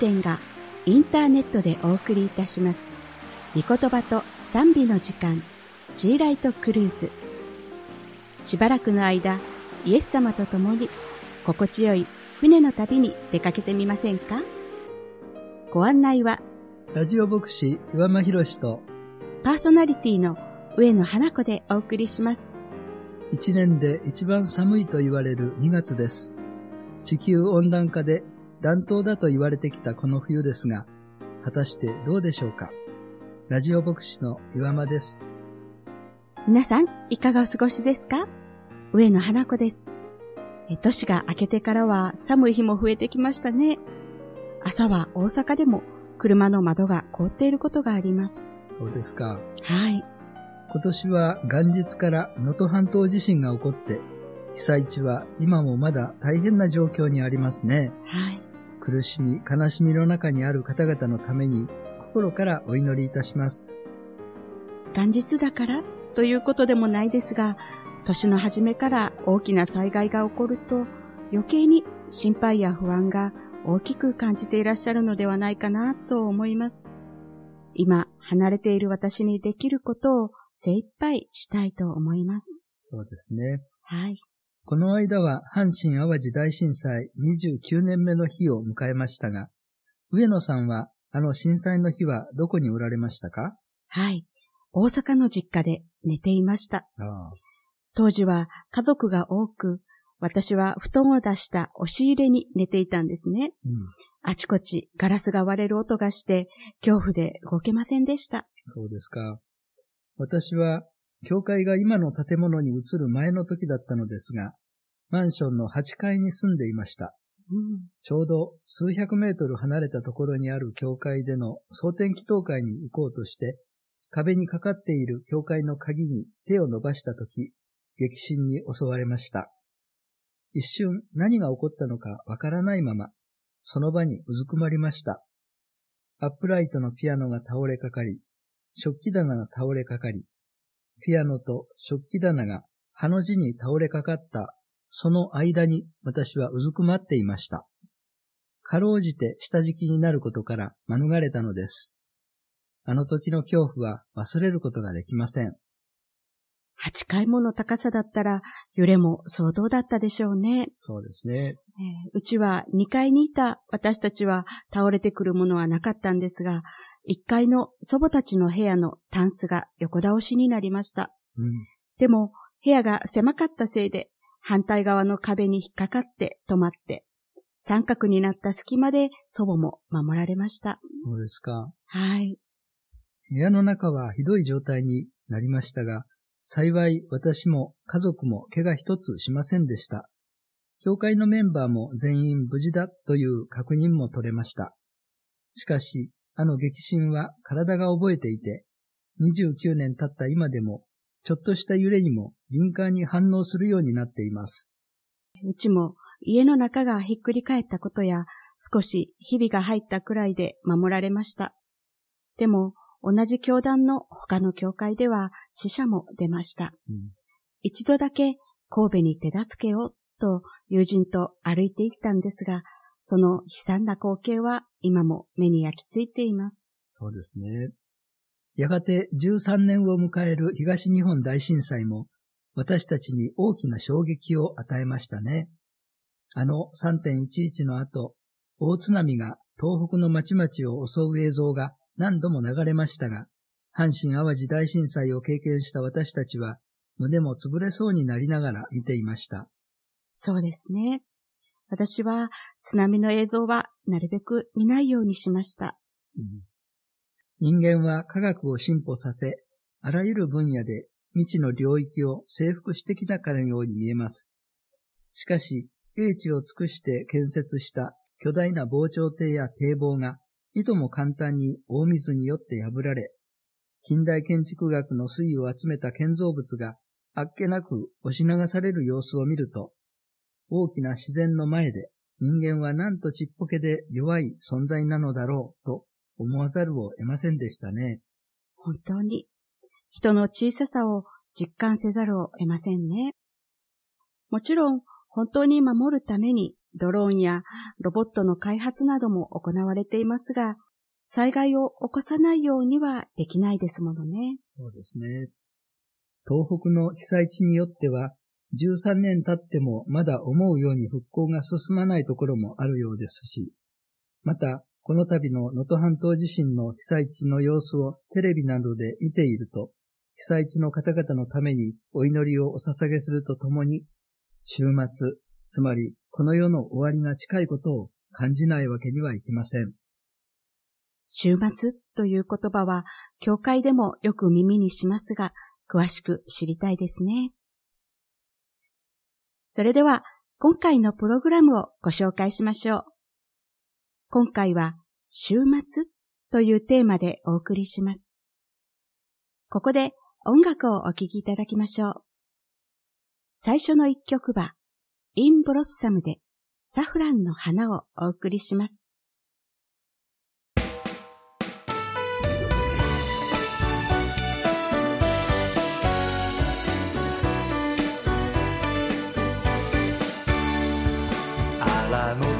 金宝殿がインターネットでお送りいたします。御言葉と賛美の時間、ジーライトクルーズ。しばらくの間、イエス様と共に心地よい船の旅に出かけてみませんかご案内はラジオ牧師岩間博士とパーソナリティの上野花子でお送りします。一年で一番寒いと言われる2月です。地球温暖化で暖冬だと言われてきたこの冬ですが、果たしてどうでしょうか？ラジオ牧師の岩間です。皆さん、いかがお過ごしですか？上野花子です。え年が明けてからは寒い日も増えてきましたね。朝は大阪でも車の窓が凍っていることがあります。そうですか。はい。今年は元日から能登半島地震が起こって、被災地は今もまだ大変な状況にありますね。はい。苦しみ、悲しみの中にある方々のために心からお祈りいたします。元日だからということでもないですが、年の初めから大きな災害が起こると余計に心配や不安が大きく感じていらっしゃるのではないかなと思います。今離れている私にできることを精一杯したいと思います。そうですね。はい。この間は阪神淡路大震災29年目の日を迎えましたが、上野さんはあの震災の日はどこにおられましたか？はい。大阪の実家で寝ていました。当時は家族が多く、私は布団を出した押し入れに寝ていたんですね。うん。あちこちガラスが割れる音がして、恐怖で動けませんでした。そうですか。私は、教会が今の建物に移る前の時だったのですが、マンションの8階に住んでいました。うん、ちょうど数百メートル離れたところにある教会での蒼天祈祷会に行こうとして、壁にかかっている教会の鍵に手を伸ばしたとき、激震に襲われました。一瞬何が起こったのかわからないまま、その場にうずくまりました。アップライトのピアノが倒れかかり、食器棚が倒れかかり、ピアノと食器棚がハの字に倒れかかったその間に私はうずくまっていました。かろうじて下敷きになることから免れたのです。あの時の恐怖は忘れることができません。8階もの高さだったら揺れも相当だったでしょうね。そうですね。えーうちは2階にいた私たちは倒れてくるものはなかったんですが、1階の祖母たちの部屋のタンスが横倒しになりました。うん。でも部屋が狭かったせいで反対側の壁に引っかかって止まって、三角になった隙間で祖母も守られました。そうですか。はい。部屋の中はひどい状態になりましたが、幸い私も家族も怪我一つしませんでした。教会のメンバーも全員無事だという確認も取れました。しかし、あの激震は体が覚えていて、29年経った今でも、ちょっとした揺れにも敏感に反応するようになっています。うちも家の中がひっくり返ったことや少しひびが入ったくらいで守られました。でも同じ教団の他の教会では死者も出ました。うん一度だけ神戸に手助けをと友人と歩いて行ったんですが、その悲惨な光景は今も目に焼き付いています。そうですね。やがて13年を迎える東日本大震災も私たちに大きな衝撃を与えましたね。あの3.11の後、大津波が東北の町々を襲う映像が何度も流れましたが、阪神淡路大震災を経験した私たちは胸も潰れそうになりながら見ていました。そうですね。私は津波の映像はなるべく見ないようにしました。人間は科学を進歩させ、あらゆる分野で未知の領域を征服してきたかのように見えます。しかし、英知を尽くして建設した巨大な防潮堤や堤防が、いとも簡単に大水によって破られ、近代建築学の推移を集めた建造物があっけなく押し流される様子を見ると、大きな自然の前で人間はなんとちっぽけで弱い存在なのだろうと思わざるを得ませんでしたね。本当に、人の小ささを実感せざるを得ませんね。もちろん、本当に守るためにドローンやロボットの開発なども行われていますが、災害を起こさないようにはできないですものね。そうですね。東北の被災地によっては、13年経ってもまだ思うように復興が進まないところもあるようですし、また、この度の能登半島地震の被災地の様子をテレビなどで見ていると、被災地の方々のためにお祈りをお捧げするとともに、週末、つまりこの世の終わりが近いことを感じないわけにはいきません。週末という言葉は、教会でもよく耳にしますが、詳しく知りたいですね。それでは、今回のプログラムをご紹介しましょう。今回は、週末というテーマでお送りします。ここで音楽をお聴きいただきましょう。最初の一曲は、インブロッサムでサフランの花をお送りします。la.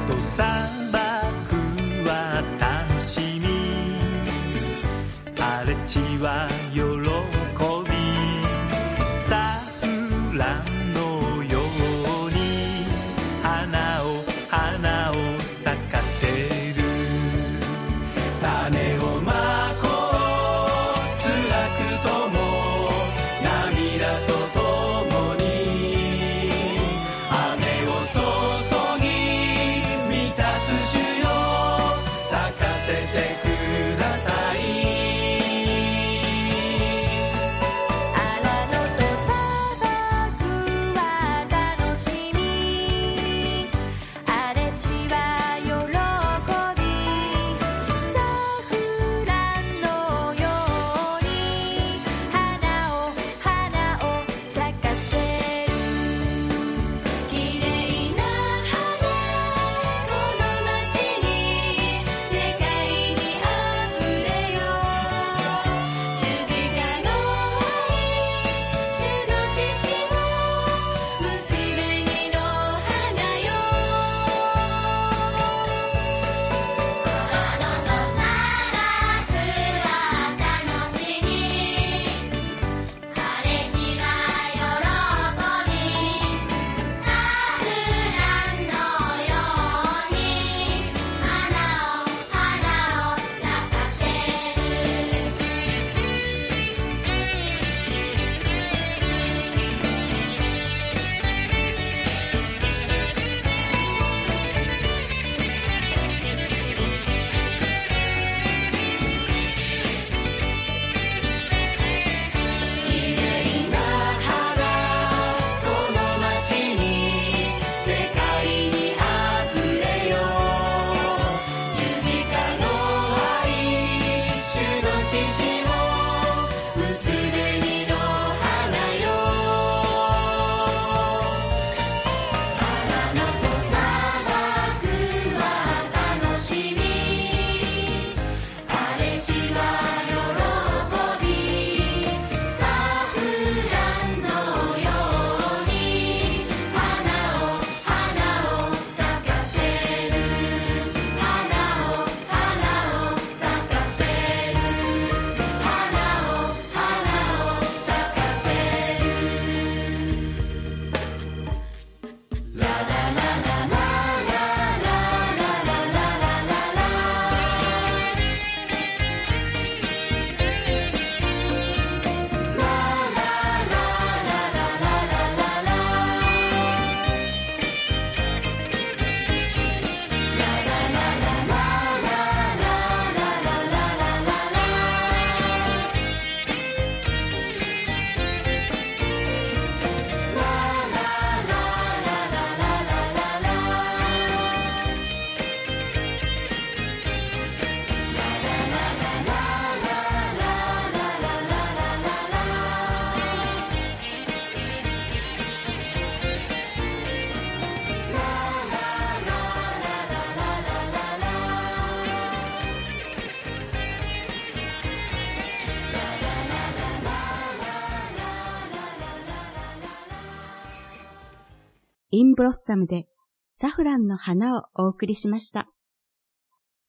ブロッサムでサフランの花をお送りしました。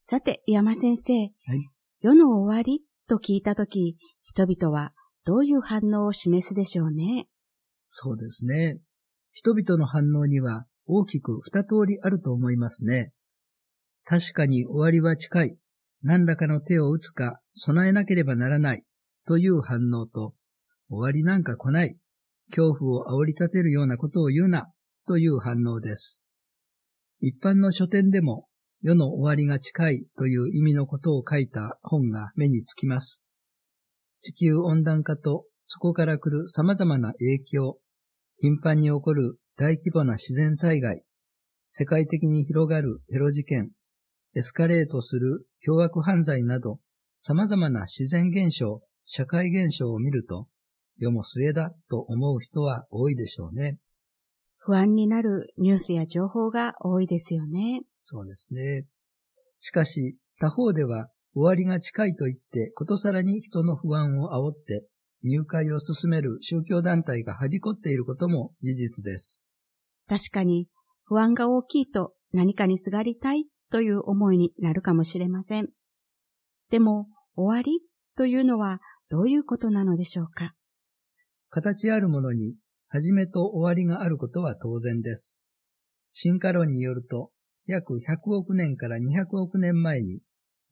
さて、山先生。はい、世の終わりと聞いたとき、人々はどういう反応を示すでしょうね？そうですね。人々の反応には大きく二通りあると思いますね。確かに終わりは近い。何らかの手を打つか備えなければならないという反応と、終わりなんか来ない。恐怖を煽り立てるようなことを言うなという反応です。一般の書店でも世の終わりが近いという意味のことを書いた本が目につきます。地球温暖化とそこから来る様々な影響、頻繁に起こる大規模な自然災害、世界的に広がるテロ事件、エスカレートする凶悪犯罪など、様々な自然現象、社会現象を見ると、世も末だと思う人は多いでしょうね。不安になるニュースや情報が多いですよね。そうですね。しかし、他方では終わりが近いと言って、ことさらに人の不安を煽って、入会を進める宗教団体がはびこっていることも事実です。確かに、不安が大きいと何かにすがりたいという思いになるかもしれません。でも、終わりというのはどういうことなのでしょうか？形あるものに、始めと終わりがあることは当然です。進化論によると、約100億年から200億年前に、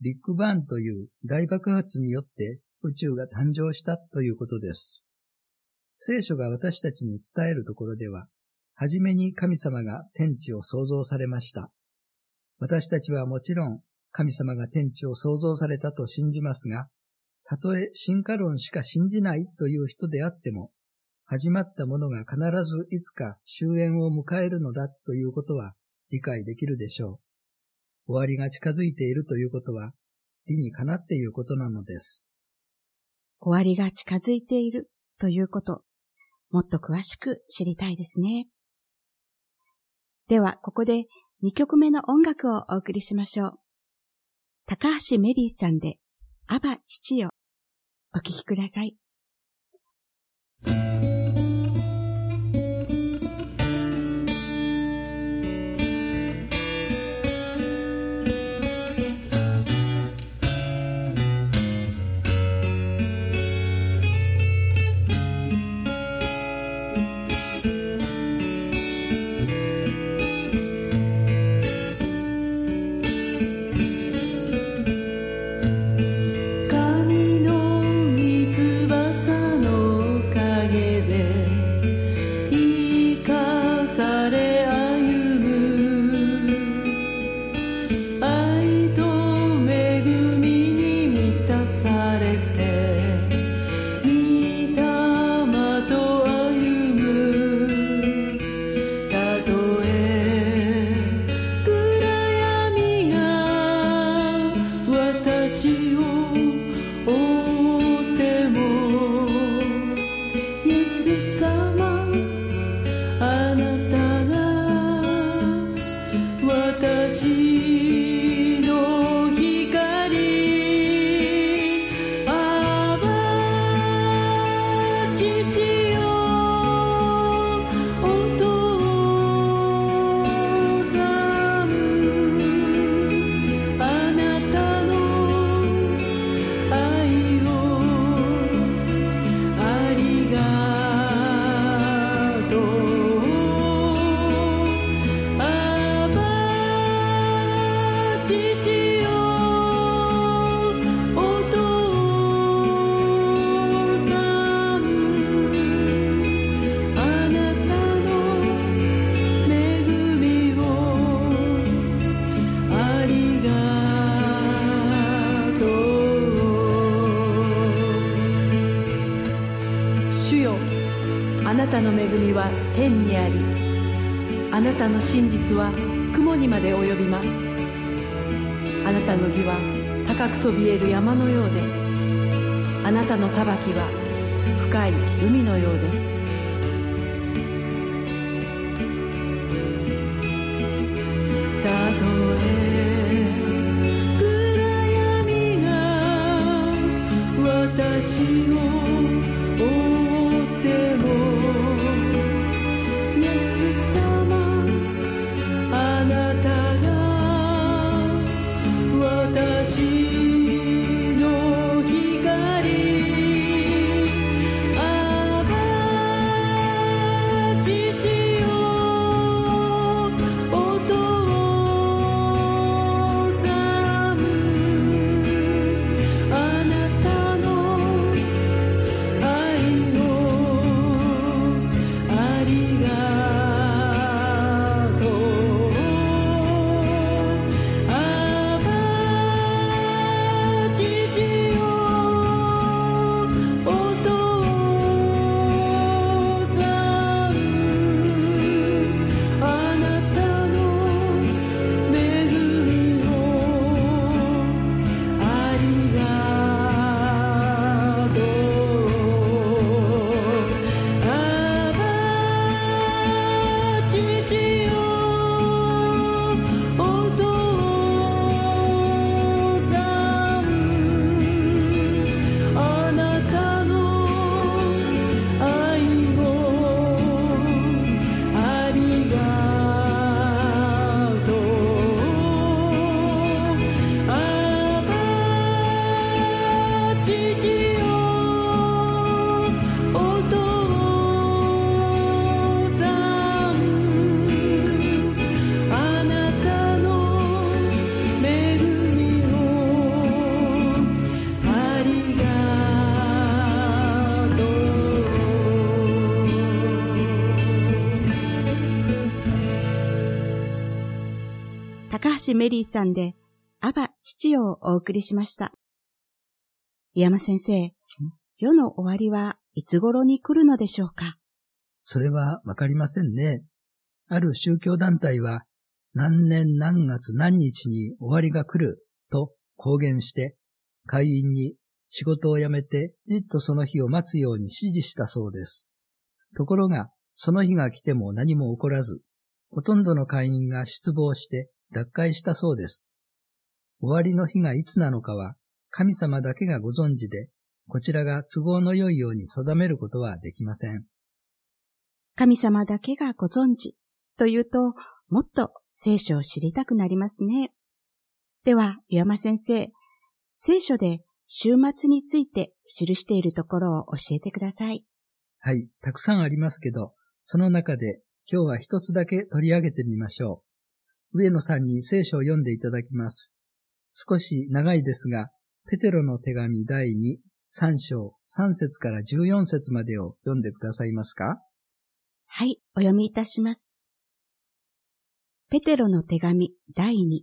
ビッグバーンという大爆発によって宇宙が誕生したということです。聖書が私たちに伝えるところでは、はじめに神様が天地を創造されました。私たちはもちろん神様が天地を創造されたと信じますが、たとえ進化論しか信じないという人であっても、始まったものが必ずいつか終焉を迎えるのだということは理解できるでしょう。終わりが近づいているということは、理にかなっていることなのです。終わりが近づいているということ、もっと詳しく知りたいですね。では、ここで2曲目の音楽をお送りしましょう。高橋メリーさんで、アバ父よ、お聴きください。真実は雲にまで及びます。あなたの義は高くそびえる山のようであなたの裁きは深い海のようです。橋メリーさんで、アバ父をお送りしました。山先生、世の終わりはいつ頃に来るのでしょうか？それはわかりませんね。ある宗教団体は、何年何月何日に終わりが来ると公言して、会員に仕事を辞めてじっとその日を待つように指示したそうです。ところが、その日が来ても何も起こらず、ほとんどの会員が失望して脱会したそうです。終わりの日がいつなのかは神様だけがご存知で、こちらが都合の良いように定めることはできません。神様だけがご存知というと、もっと聖書を知りたくなりますね。では、岩間先生、聖書で週末について記しているところを教えてください。はい、たくさんありますけど、その中で今日は一つだけ取り上げてみましょう。上野さんに聖書を読んでいただきます。少し長いですが、ペテロの手紙第2、3章3節から14節までを読んでくださいますか？はい、お読みいたします。ペテロの手紙第2、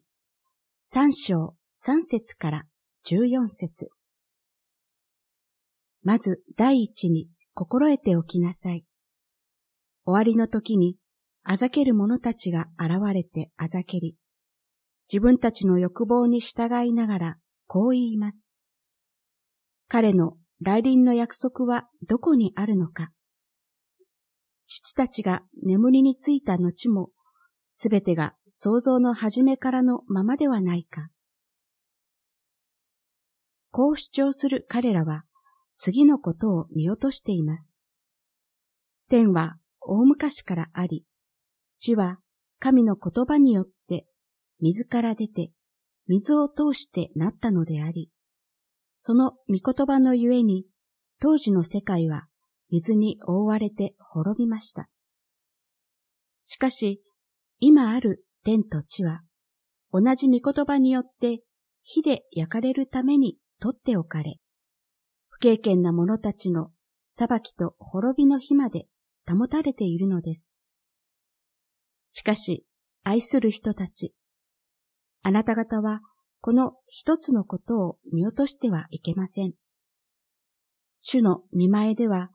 3章3節から14節まず第一に心得ておきなさい。終わりの時にあざける者たちが現れてあざけり、自分たちの欲望に従いながらこう言います。彼の来臨の約束はどこにあるのか父たちが眠りについた後も、すべてが想像の始めからのままではないか。こう主張する彼らは、次のことを見落としています。天は大昔からあり、地は神の言葉によって水から出て、水を通してなったのであり、その御言葉のゆえに、当時の世界は水に覆われて滅びました。しかし、今ある天と地は、同じ御言葉によって火で焼かれるために取っておかれ、不経験な者たちの裁きと滅びの日まで保たれているのです。しかし、愛する人たち、あなた方はこの一つのことを見落としてはいけません。主の見前では、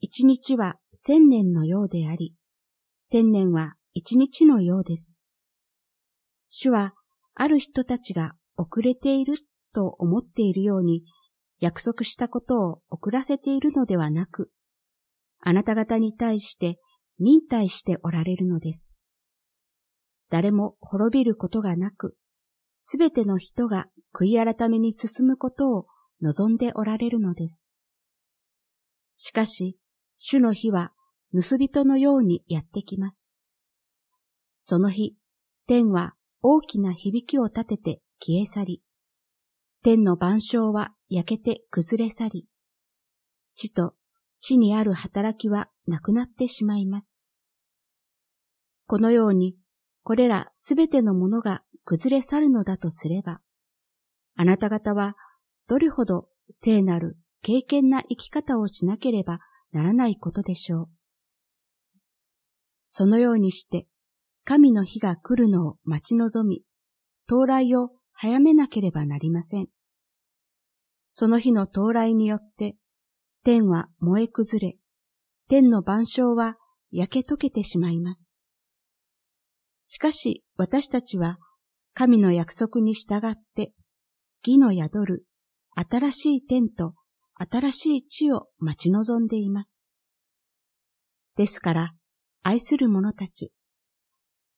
一日は千年のようであり、千年は一日のようです。主は、ある人たちが遅れていると思っているように、約束したことを遅らせているのではなく、あなた方に対して忍耐しておられるのです。誰も滅びることがなく、すべての人が悔い改めに進むことを望んでおられるのです。しかし、主の日は盗人のようにやってきます。その日、天は大きな響きを立てて消え去り、天の万象は焼けて崩れ去り、地と地にある働きはなくなってしまいます。このように、これらすべてのものが崩れ去るのだとすれば、あなた方はどれほど聖なる敬虔な生き方をしなければならないことでしょう。そのようにして、神の日が来るのを待ち望み、到来を早めなければなりません。その日の到来によって、天は燃え崩れ、天の万象は焼け溶けてしまいます。しかし私たちは神の約束に従って、義の宿る新しい天と新しい地を待ち望んでいます。ですから、愛する者たち、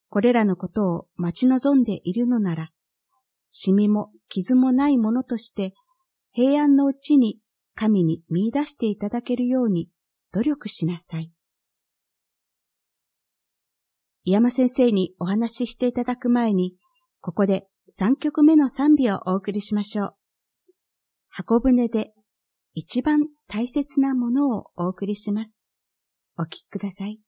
これらのことを待ち望んでいるのなら、シミも傷もないものとして平安のうちに神に見出していただけるように努力しなさい。井山先生にお話ししていただく前に、ここで3曲目の賛美をお送りしましょう。箱舟で一番大切なものをお送りします。お聴きください。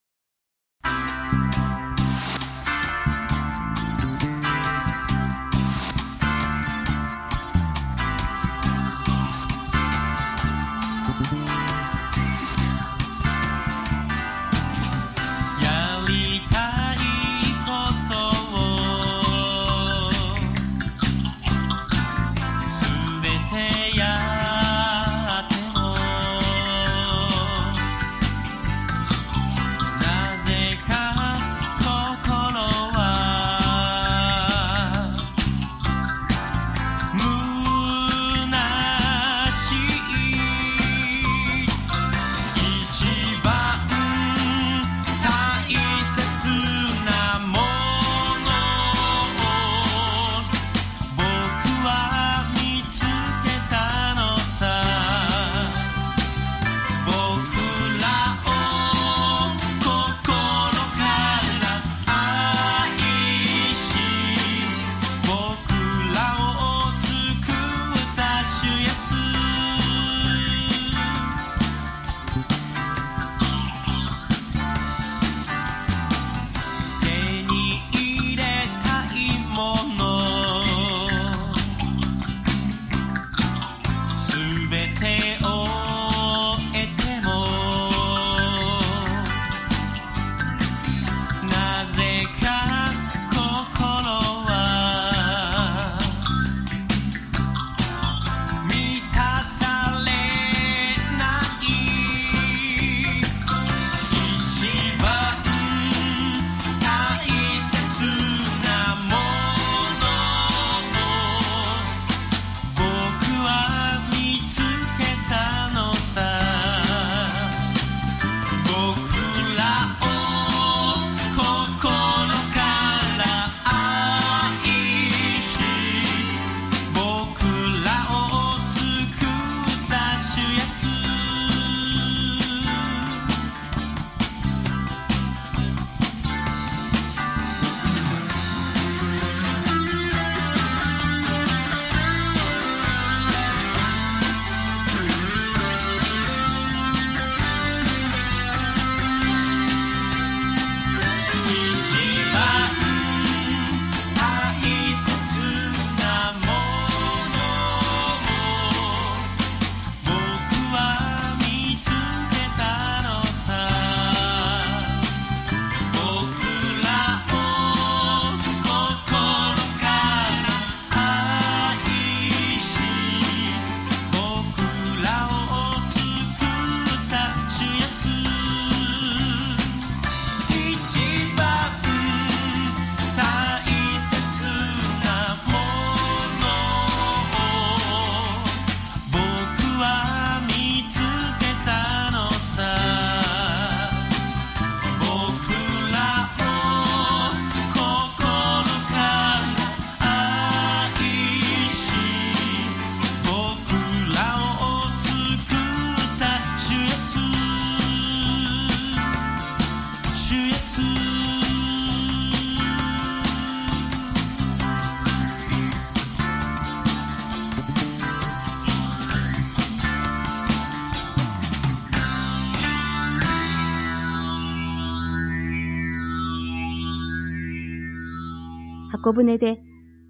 箱舟で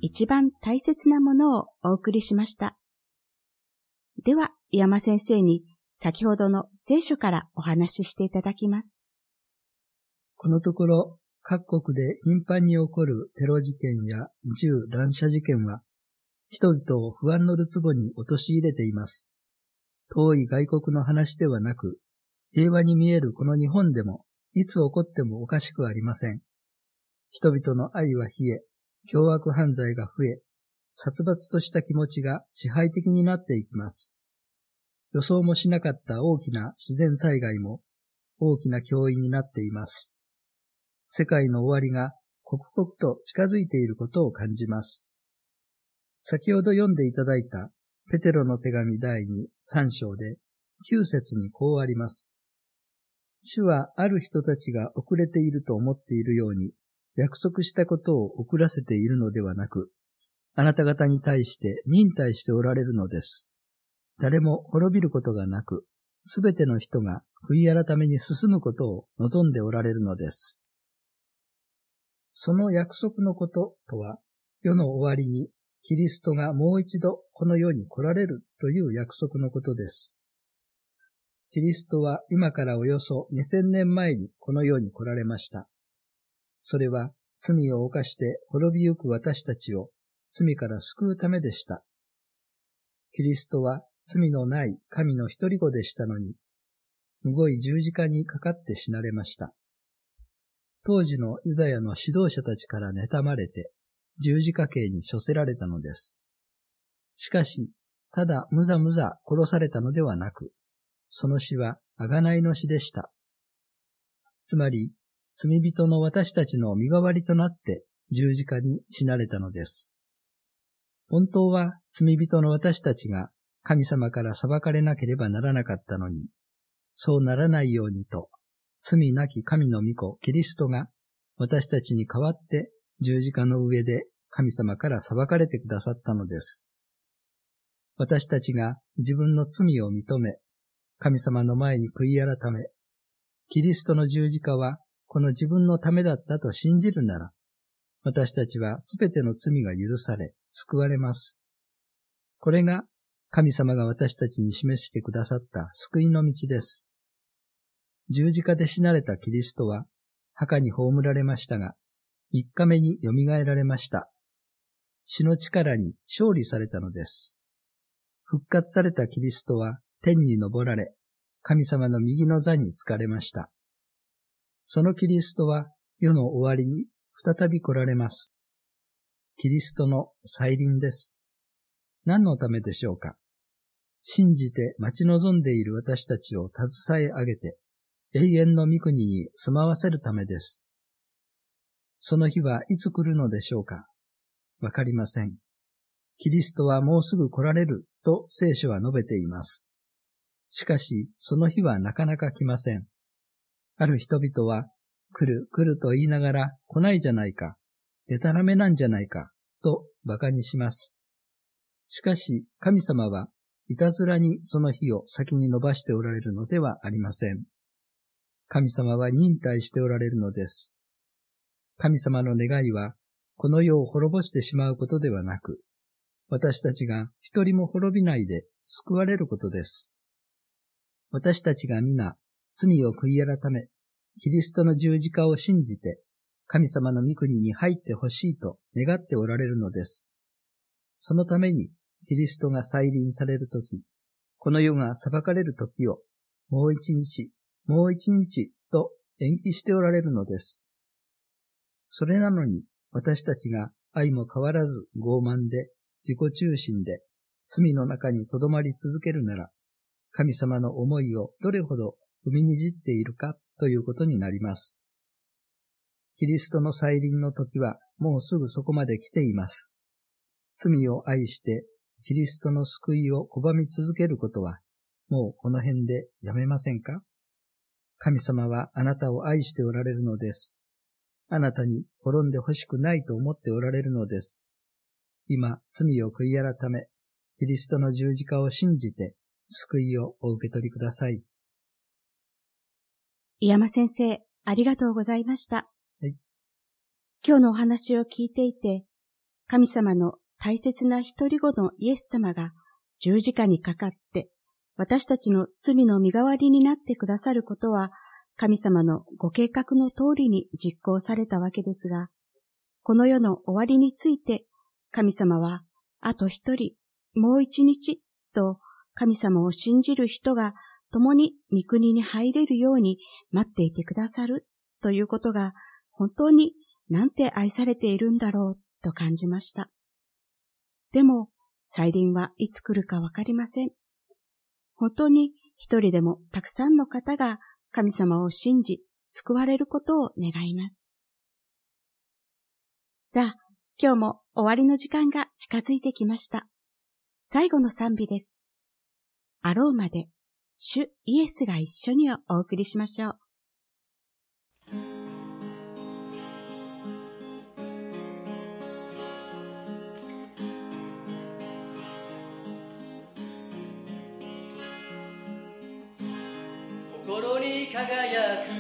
一番大切なものをお送りしました。では、山先生に先ほどの聖書からお話ししていただきます。このところ、各国で頻繁に起こるテロ事件や銃乱射事件は、人々を不安のるつぼに陥れています。遠い外国の話ではなく、平和に見えるこの日本でも、いつ起こってもおかしくありません。人々の愛は冷え、凶悪犯罪が増え、殺伐とした気持ちが支配的になっていきます。予想もしなかった大きな自然災害も大きな脅威になっています。世界の終わりが刻々と近づいていることを感じます。先ほど読んでいただいたペテロの手紙第2、3章で9節にこうあります。主はある人たちが遅れていると思っているように約束したことを遅らせているのではなく、あなた方に対して忍耐しておられるのです。誰も滅びることがなく、すべての人が悔い改めに進むことを望んでおられるのです。その約束のこととは、世の終わりにキリストがもう一度この世に来られるという約束のことです。キリストは今からおよそ2000年前にこの世に来られました。それは罪を犯して滅びゆく私たちを罪から救うためでした。キリストは罪のない神の一人子でしたのに、むごい十字架にかかって死なれました。当時のユダヤの指導者たちから妬まれて、十字架刑に処せられたのです。しかし、ただむざむざ殺されたのではなく、その死は贖いの死でした。つまり、罪人の私たちの身代わりとなって十字架に死なれたのです。本当は罪人の私たちが神様から裁かれなければならなかったのに、そうならないようにと罪なき神の御子、キリストが、私たちに代わって十字架の上で神様から裁かれてくださったのです。私たちが自分の罪を認め、神様の前に悔い改め、キリストの十字架はこの自分のためだったと信じるなら、私たちはすべての罪が許され、救われます。これが神様が私たちに示してくださった救いの道です。十字架で死なれたキリストは、墓に葬られましたが、三日目に蘇られました。死の力に勝利されたのです。復活されたキリストは天に昇られ、神様の右の座に疲れました。そのキリストは世の終わりに再び来られます。キリストの再臨です。何のためでしょうか？信じて待ち望んでいる私たちを携え上げて、永遠の御国に住まわせるためです。その日はいつ来るのでしょうか？わかりません。キリストはもうすぐ来られると聖書は述べています。しかし、その日はなかなか来ません。ある人々は、来る来ると言いながら来ないじゃないか、でたらめなんじゃないか、と馬鹿にします。しかし、神様はいたずらにその日を先に伸ばしておられるのではありません。神様は忍耐しておられるのです。神様の願いは、この世を滅ぼしてしまうことではなく、私たちが一人も滅びないで救われることです。私たちが皆、罪を悔い改め、キリストの十字架を信じて、神様の御国に入ってほしいと願っておられるのです。そのために、キリストが再臨されるとき、この世が裁かれるときを、もう一日、もう一日と延期しておられるのです。それなのに私たちが愛も変わらず傲慢で自己中心で罪の中に留まり続けるなら、神様の思いをどれほど踏みにじっているかということになります。キリストの再臨の時はもうすぐそこまで来ています。罪を愛してキリストの救いを拒み続けることはもうこの辺でやめませんか？神様はあなたを愛しておられるのです。あなたに滅んでほしくないと思っておられるのです。今、罪を悔い改め、キリストの十字架を信じて、救いをお受け取りください。山先生、ありがとうございました。はい。今日のお話を聞いていて、神様の大切な一人子のイエス様が十字架にかかって私たちの罪の身代わりになってくださることは神様のご計画の通りに実行されたわけですが、この世の終わりについて神様はあと一人、もう一日と神様を信じる人が共に御国に入れるように待っていてくださるということが本当になんて愛されているんだろうと感じました。でも、再臨はいつ来るかわかりません。本当に一人でもたくさんの方が神様を信じ、救われることを願います。さあ、今日も終わりの時間が近づいてきました。最後の賛美です。あろうまで、主イエスが一緒にお送りしましょう。心に輝く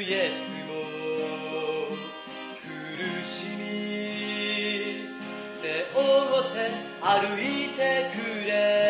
イエスも苦しみ背負って歩いてくれ。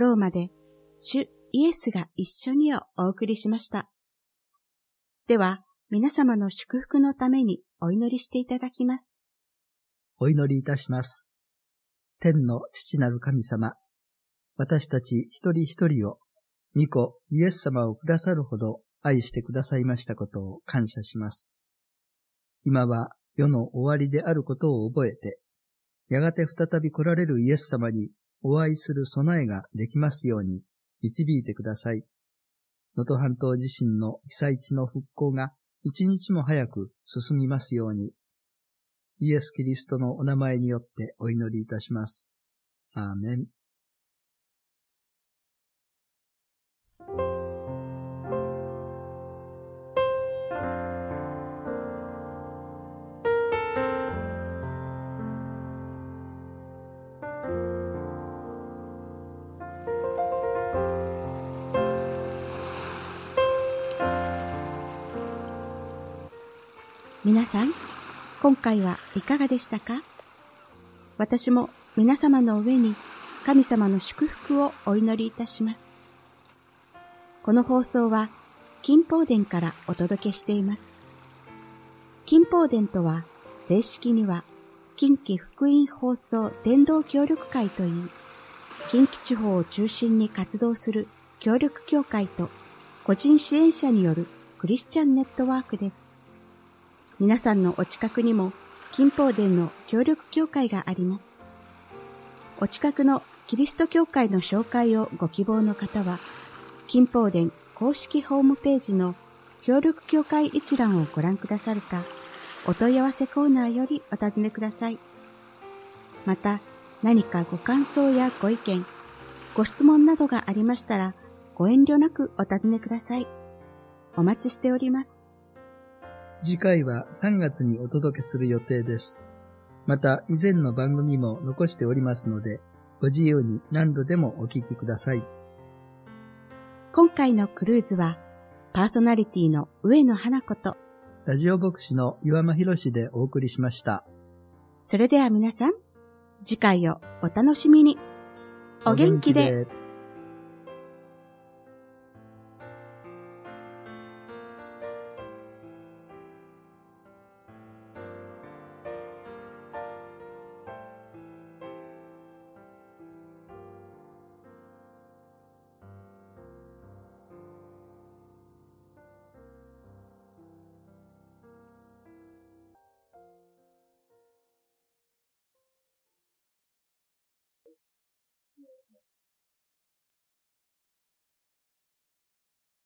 ろうまで、主イエスが一緒にをお送りしました。では、皆様の祝福のためにお祈りしていただきます。お祈りいたします。天の父なる神様、私たち一人一人を、御子イエス様をくださるほど愛してくださいましたことを感謝します。今は世の終わりであることを覚えて、やがて再び来られるイエス様にお会いする備えができますように導いてください。能登半島地震の被災地の復興が一日も早く進みますように、イエス・キリストのお名前によってお祈りいたします。アーメン。皆さん、今回はいかがでしたか？私も皆様の上に神様の祝福をお祈りいたします。この放送は金宝殿からお届けしています。金宝殿とは正式には近畿福音放送伝道協力会といい、近畿地方を中心に活動する協力協会と個人支援者によるクリスチャンネットワークです。皆さんのお近くにも金宝殿の協力協会があります。お近くのキリスト教会の紹介をご希望の方は、金宝殿公式ホームページの協力協会一覧をご覧くださるか、お問い合わせコーナーよりお尋ねください。また、何かご感想やご意見、ご質問などがありましたら、ご遠慮なくお尋ねください。お待ちしております。次回は3月にお届けする予定です。また、以前の番組も残しておりますので、ご自由に何度でもお聞きください。今回のクルーズは、パーソナリティの上野花子と、ラジオ牧師の岩間博士でお送りしました。それでは皆さん、次回をお楽しみに。お元気で。お元気で